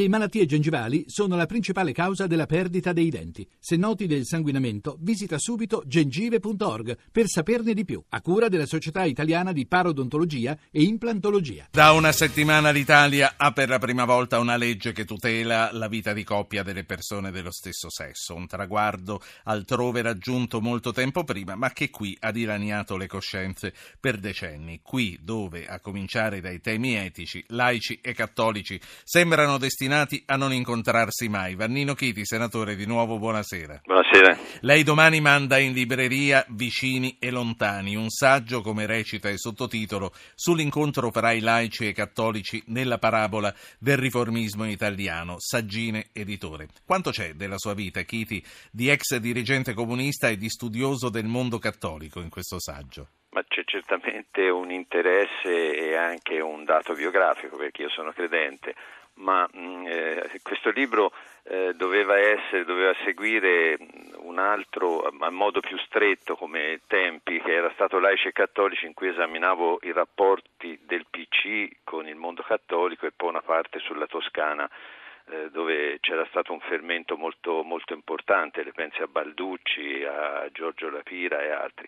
Le malattie gengivali sono la principale causa della perdita dei denti. Se noti del sanguinamento, visita subito gengive.org per saperne di più, a cura della Società Italiana di Parodontologia e Implantologia. Da una settimana l'Italia ha per la prima volta una legge che tutela la vita di coppia delle persone dello stesso sesso, un traguardo altrove raggiunto molto tempo prima, ma che qui ha dilaniato le coscienze per decenni. Qui, dove, a cominciare dai temi etici, laici e cattolici sembrano destinati destinati a non incontrarsi mai. Vannino Chiti, senatore, di nuovo buonasera. Buonasera. Lei domani manda in libreria Vicini e Lontani, un saggio, come recita il sottotitolo, sull'incontro fra i laici e i cattolici nella parabola del riformismo italiano. Saggine, editore. Quanto c'è della sua vita, Chiti, di ex dirigente comunista e di studioso del mondo cattolico in questo saggio? Ma c'è certamente un interesse e anche un dato biografico, perché io sono credente, ma mm, eh, questo libro eh, doveva, essere, doveva seguire un altro, a modo più stretto come tempi, che era stato Laici e Cattolici, in cui esaminavo i rapporti del PC con il mondo cattolico e poi una parte sulla Toscana eh, dove c'era stato un fermento molto, molto importante, le pensi a Balducci, a Giorgio Lapira e altri.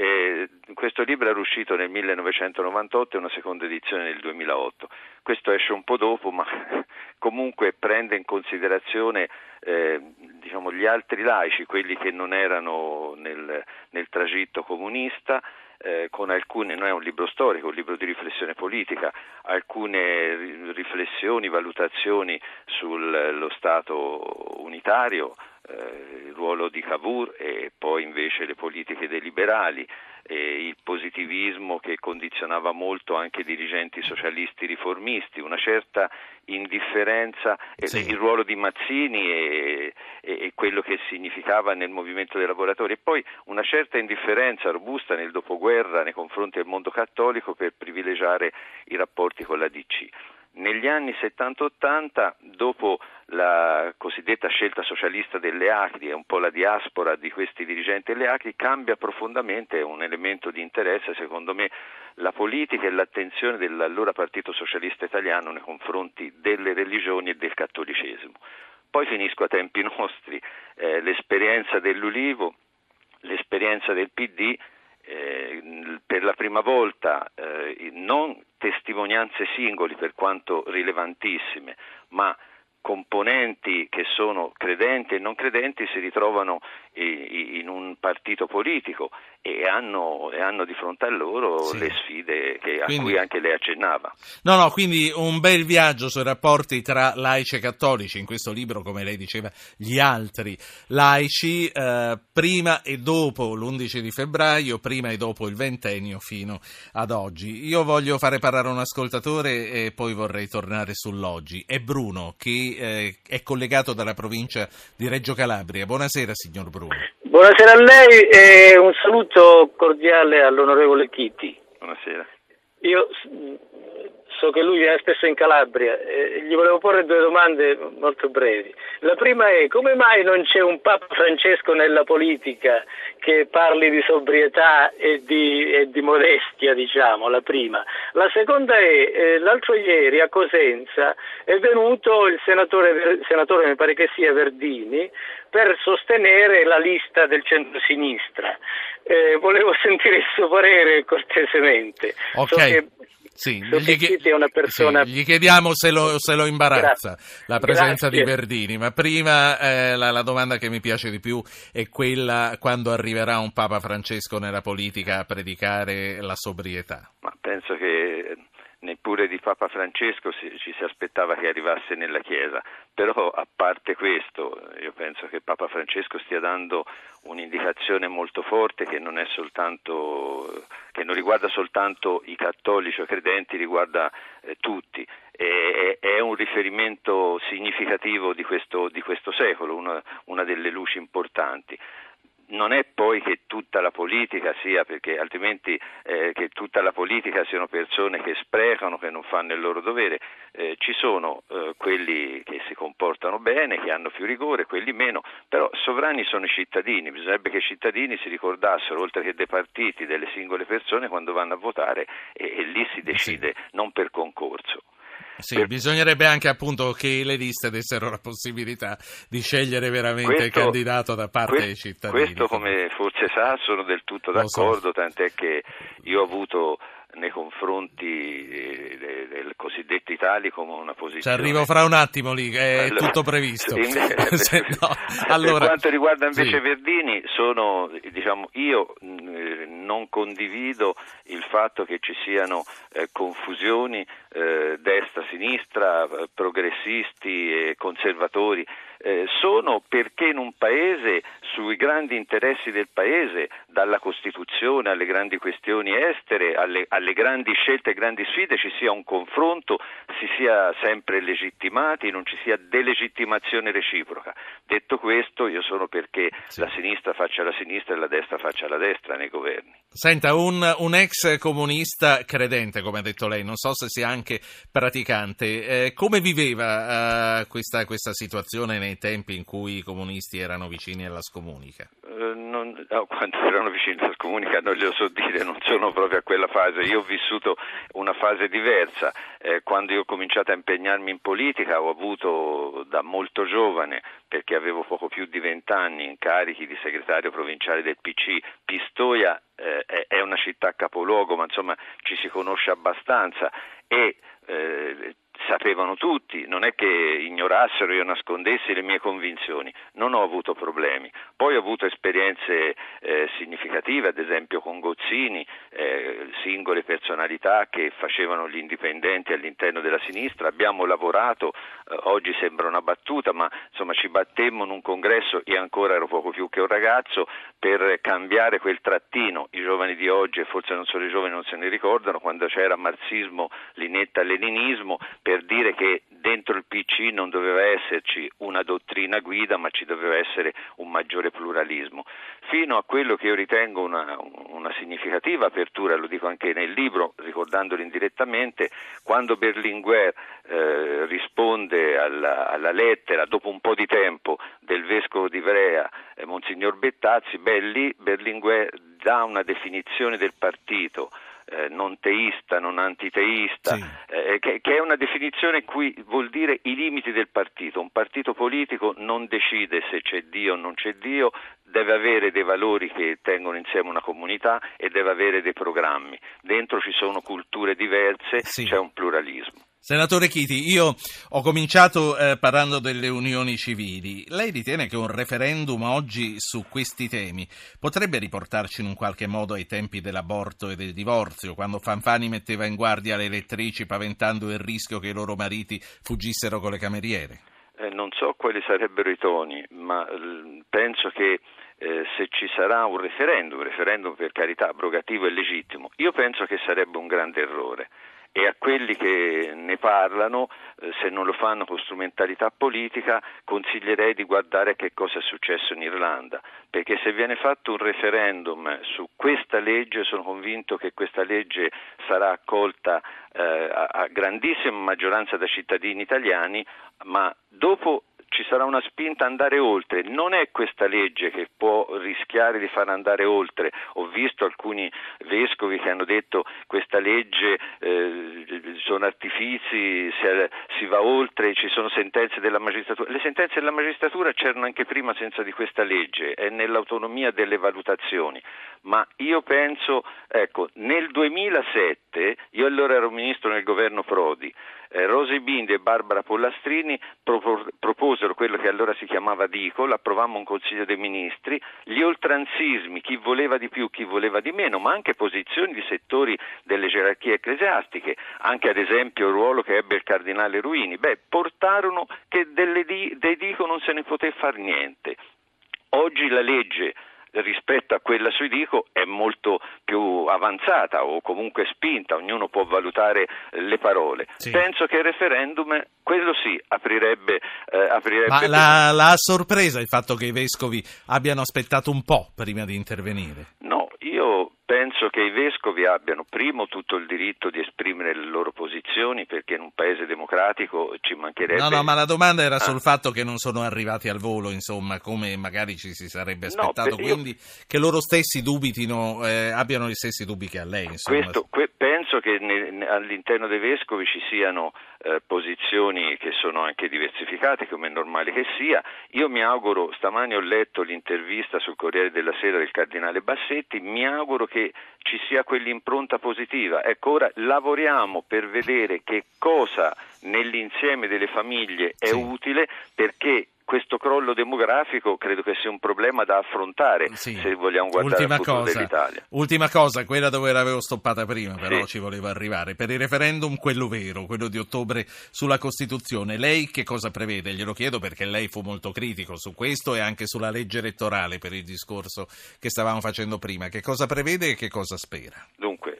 E questo libro era uscito nel 1998 e una seconda edizione nel 2008. Questo esce un po' dopo, ma comunque prende in considerazione eh, diciamo, gli altri laici, quelli che non erano nel, nel tragitto comunista, eh, con alcune, non è un libro storico, è un libro di riflessione politica, alcune riflessioni, valutazioni sullo Stato unitario, eh, il ruolo di Cavour e poi invece le politiche dei liberali, eh, il positivismo che condizionava molto anche i dirigenti socialisti riformisti, una certa indifferenza, sì. il ruolo di Mazzini e, e, e, quello che significava nel movimento dei lavoratori e poi una certa indifferenza robusta nel dopoguerra nei confronti del mondo cattolico per privilegiare i rapporti con la DC. Negli anni 70-80, dopo la cosiddetta scelta socialista delle Acri e un po' la diaspora di questi dirigenti delle Acri, cambia profondamente un elemento di interesse, secondo me, la politica e l'attenzione dell'allora Partito Socialista Italiano nei confronti delle religioni e del cattolicesimo. Poi finisco a tempi nostri, eh, l'esperienza dell'Ulivo, l'esperienza del PD, eh, per la prima volta eh, non testimonianze singoli per quanto rilevantissime, ma componenti che sono credenti e non credenti si ritrovano in un partito politico e hanno, e hanno di fronte a loro sì. le sfide che, quindi, a cui anche lei accennava. No, no, quindi un bel viaggio sui rapporti tra laici e cattolici, in questo libro, come lei diceva, gli altri laici, eh, prima e dopo l'11 di febbraio, prima e dopo il ventennio fino ad oggi. Io voglio fare parlare un ascoltatore e poi vorrei tornare sull'oggi. È Bruno, che eh, è collegato dalla provincia di Reggio Calabria. Buonasera, signor Bruno. Buonasera a lei e un saluto cordiale all'onorevole Chiti. Buonasera. Io so che lui viene spesso in Calabria e gli volevo porre due domande molto brevi. La prima è come mai non c'è un Papa Francesco nella politica che parli di sobrietà e di, e di modestia, diciamo, la prima. La seconda è, eh, l'altro ieri a Cosenza è venuto il senatore, senatore, mi pare che sia Verdini, per sostenere la lista del centro-sinistra. Eh, volevo sentire il suo parere cortesemente. Okay. So sì, gli, chied- persona... sì, gli, chiediamo se lo, se lo imbarazza Grazie. la presenza Grazie. di Verdini, ma prima eh, la, la, domanda che mi piace di più è quella quando arriverà un Papa Francesco nella politica a predicare la sobrietà. Ma penso che neppure di Papa Francesco si, ci si aspettava che arrivasse nella Chiesa, però a parte questo io penso che Papa Francesco stia dando un'indicazione molto forte che non, soltanto, che non riguarda soltanto i cattolici o i credenti, riguarda eh, tutti. E, è un riferimento significativo di questo, di questo secolo, una, una delle luci importanti non è poi che tutta la politica sia, perché altrimenti eh, che tutta la politica siano persone che sprecano, che non fanno il loro dovere, eh, ci sono eh, quelli che si comportano bene, che hanno più rigore, quelli meno, però sovrani sono i cittadini, bisognerebbe che i cittadini si ricordassero, oltre che dei partiti, delle singole persone quando vanno a votare e, e lì si decide, sì. non per concorso. Sì, per... bisognerebbe anche appunto che le liste dessero la possibilità di scegliere veramente questo, il candidato da parte questo, dei cittadini. Questo, come forse sa, sono del tutto d'accordo, so. tant'è che io ho avuto nei confronti del cosiddetto Italicum una posizione. Ci arrivo fra un attimo lì, è allora, tutto previsto. Se, no, allora, per quanto riguarda invece sì. Verdini, sono, diciamo, io non condivido il fatto che ci siano eh, confusioni eh, destra-sinistra, eh, progressisti e conservatori. Eh, sono perché in un paese sui grandi interessi del paese, dalla Costituzione alle grandi questioni estere, alle, alle grandi scelte e grandi sfide, ci sia un confronto, si sia sempre legittimati, non ci sia delegittimazione reciproca. Detto questo, io sono perché sì. la sinistra faccia la sinistra e la destra faccia la destra nei governi. Senta, un, un ex comunista credente, come ha detto lei, non so se sia anche praticante, eh, come viveva eh, questa, questa situazione nei tempi in cui i comunisti erano vicini alla scomunica? Uh, non, no, quando erano vicini alla scomunica non glielo so dire, non sono proprio a quella fase. Io ho vissuto una fase diversa. Eh, quando io ho cominciato a impegnarmi in politica ho avuto da molto giovane, perché avevo poco più di vent'anni, incarichi di segretario provinciale del PC. Pistoia eh, è una città capoluogo, ma insomma ci si conosce abbastanza e eh, sapevano tutti, non è che ignorassero, io nascondessi le mie convinzioni, non ho avuto problemi. Poi ho avuto esperienze eh, significative, ad esempio con Gozzini, eh, singole personalità che facevano gli indipendenti all'interno della sinistra, abbiamo lavorato, eh, oggi sembra una battuta, ma insomma ci battemmo in un congresso, io ancora ero poco più che un ragazzo, per cambiare quel trattino, i giovani di oggi, e forse non solo i giovani non se ne ricordano, quando c'era marxismo, linetta, leninismo, per dire che dentro il PC non doveva esserci una dottrina guida, ma ci doveva essere un maggiore pluralismo, fino a quello che io ritengo una, una significativa apertura, lo dico anche nel libro, ricordandolo indirettamente, quando Berlinguer eh, risponde alla, alla, lettera, dopo un po' di tempo, del vescovo di Ivrea, eh, Monsignor Bettazzi, beh, lì Berlinguer dà una definizione del partito eh, non teista, non antiteista, sì. eh, che, che, è una definizione cui vuol dire i limiti del partito. Un partito politico non decide se c'è Dio o non c'è Dio, deve avere dei valori che tengono insieme una comunità e deve avere dei programmi. Dentro ci sono culture diverse, sì. c'è un pluralismo. Senatore Chiti, io ho cominciato eh, parlando delle unioni civili. Lei ritiene che un referendum oggi su questi temi potrebbe riportarci in un qualche modo ai tempi dell'aborto e del divorzio, quando Fanfani metteva in guardia le elettrici paventando il rischio che i loro mariti fuggissero con le cameriere? Eh, non so quali sarebbero i toni, ma eh, penso che eh, se ci sarà un referendum, un referendum per carità abrogativo e legittimo, io penso che sarebbe un grande errore e a quelli che ne parlano, eh, se non lo fanno con strumentalità politica, consiglierei di guardare che cosa è successo in Irlanda, perché se viene fatto un referendum su questa legge, sono convinto che questa legge sarà accolta eh, a, a grandissima maggioranza da cittadini italiani, ma dopo ci sarà una spinta ad andare oltre. Non è questa legge che può rischiare di far andare oltre. Ho visto alcuni vescovi che hanno detto che questa legge eh, sono artifici, si, va oltre, ci sono sentenze della magistratura. Le sentenze della magistratura c'erano anche prima senza di questa legge, è nell'autonomia delle valutazioni. Ma io penso, ecco, nel 2007, io allora ero ministro nel governo Prodi, eh, Rosy Bindi e Barbara Pollastrini proposero quello che allora si chiamava DICO, l'approvammo un Consiglio dei Ministri, gli oltranzismi, chi voleva di più, chi voleva di meno, ma anche posizioni di settori delle gerarchie ecclesiastiche, anche ad esempio il ruolo che ebbe il cardinale Ruini, beh, portarono che delle, dei DICO non se ne poté fare niente. Oggi la legge rispetto a quella sui Dico è molto più avanzata o comunque spinta, ognuno può valutare le parole. Sì. Penso che il referendum, quello sì, aprirebbe... Eh, aprirebbe Ma la, la sorpresa il fatto che i vescovi abbiano aspettato un po' prima di intervenire? Che i vescovi abbiano primo tutto il diritto di esprimere le loro posizioni perché in un paese democratico ci mancherebbe... No, no, ma la domanda era ah. sul fatto che non sono arrivati al volo, insomma, come magari ci si sarebbe aspettato, no, quindi io... che loro stessi dubitino, eh, abbiano gli stessi dubbi che a lei. Insomma. Questo, que- penso penso che ne, all'interno dei vescovi ci siano eh, posizioni che sono anche diversificate, come è normale che sia. Io mi auguro, stamani ho letto l'intervista sul Corriere della Sera del Cardinale Bassetti, mi auguro che ci sia quell'impronta positiva. Ecco, ora lavoriamo per vedere che cosa nell'insieme delle famiglie è sì. utile perché questo crollo demografico credo che sia un problema da affrontare sì. se vogliamo guardare ultima il futuro cosa, dell'Italia. Ultima cosa, quella dove l'avevo stoppata prima, però sì. ci volevo arrivare. Per il referendum, quello vero, quello di ottobre sulla Costituzione, lei che cosa prevede? Glielo chiedo perché lei fu molto critico su questo e anche sulla legge elettorale per il discorso che stavamo facendo prima. Che cosa prevede e che cosa spera? Dunque,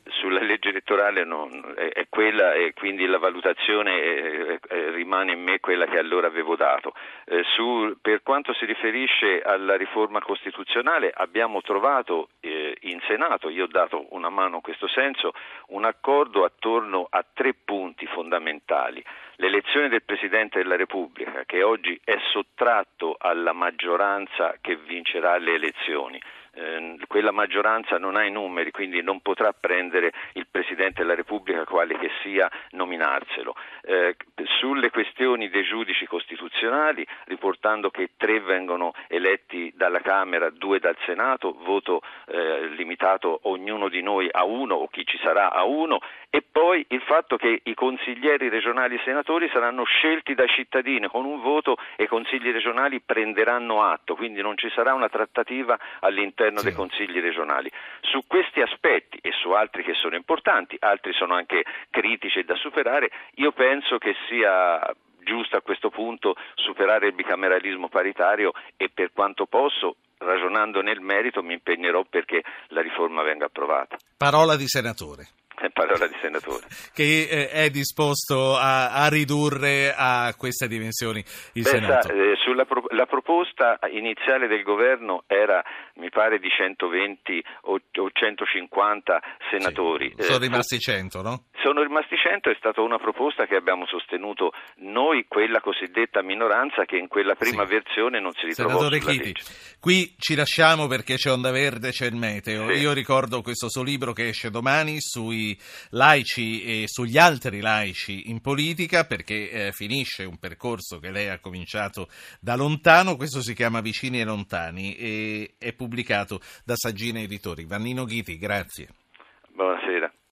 elettorale non, è, è, quella e quindi la valutazione è, è, rimane in me quella che allora avevo dato. Eh, su, per quanto si riferisce alla riforma costituzionale abbiamo trovato eh, in Senato, io ho dato una mano in questo senso, un accordo attorno a tre punti fondamentali. L'elezione del Presidente della Repubblica che oggi è sottratto alla maggioranza che vincerà le elezioni eh, quella maggioranza non ha i numeri, quindi non potrà prendere il Presidente della Repubblica, quale che sia, nominarselo. Eh, sulle questioni dei giudici costituzionali, riportando che tre vengono eletti dalla Camera, due dal Senato, voto eh, limitato ognuno di noi a uno o chi ci sarà a uno, e poi il fatto che i consiglieri regionali e senatori saranno scelti dai cittadini con un voto e i consigli regionali prenderanno atto, quindi non ci sarà una trattativa all'interno all'interno sì. dei consigli regionali. Su questi aspetti e su altri che sono importanti, altri sono anche critici e da superare, io penso che sia giusto a questo punto superare il bicameralismo paritario e per quanto posso ragionando nel merito mi impegnerò perché la riforma venga approvata. Parola di senatore parola di senatore. Che eh, è disposto a, a, ridurre a queste dimensioni il Beh, Senato? Sa, eh, sulla pro- la proposta iniziale del governo era, mi pare, di 120 o, o 150 senatori. Sì, sono eh, rimasti 100, no? Sono rimasti 100, è stata una proposta che abbiamo sostenuto noi, quella cosiddetta minoranza che in quella prima sì. versione non si ritrovò Senatore Chiti, qui ci lasciamo perché c'è Onda Verde, c'è il meteo. Sì. Io ricordo questo suo libro che esce domani sui laici e sugli altri laici in politica perché eh, finisce un percorso che lei ha cominciato da lontano, questo si chiama Vicini e Lontani e è pubblicato da Saggina Editori. Vannino Ghiti, grazie. Buonasera.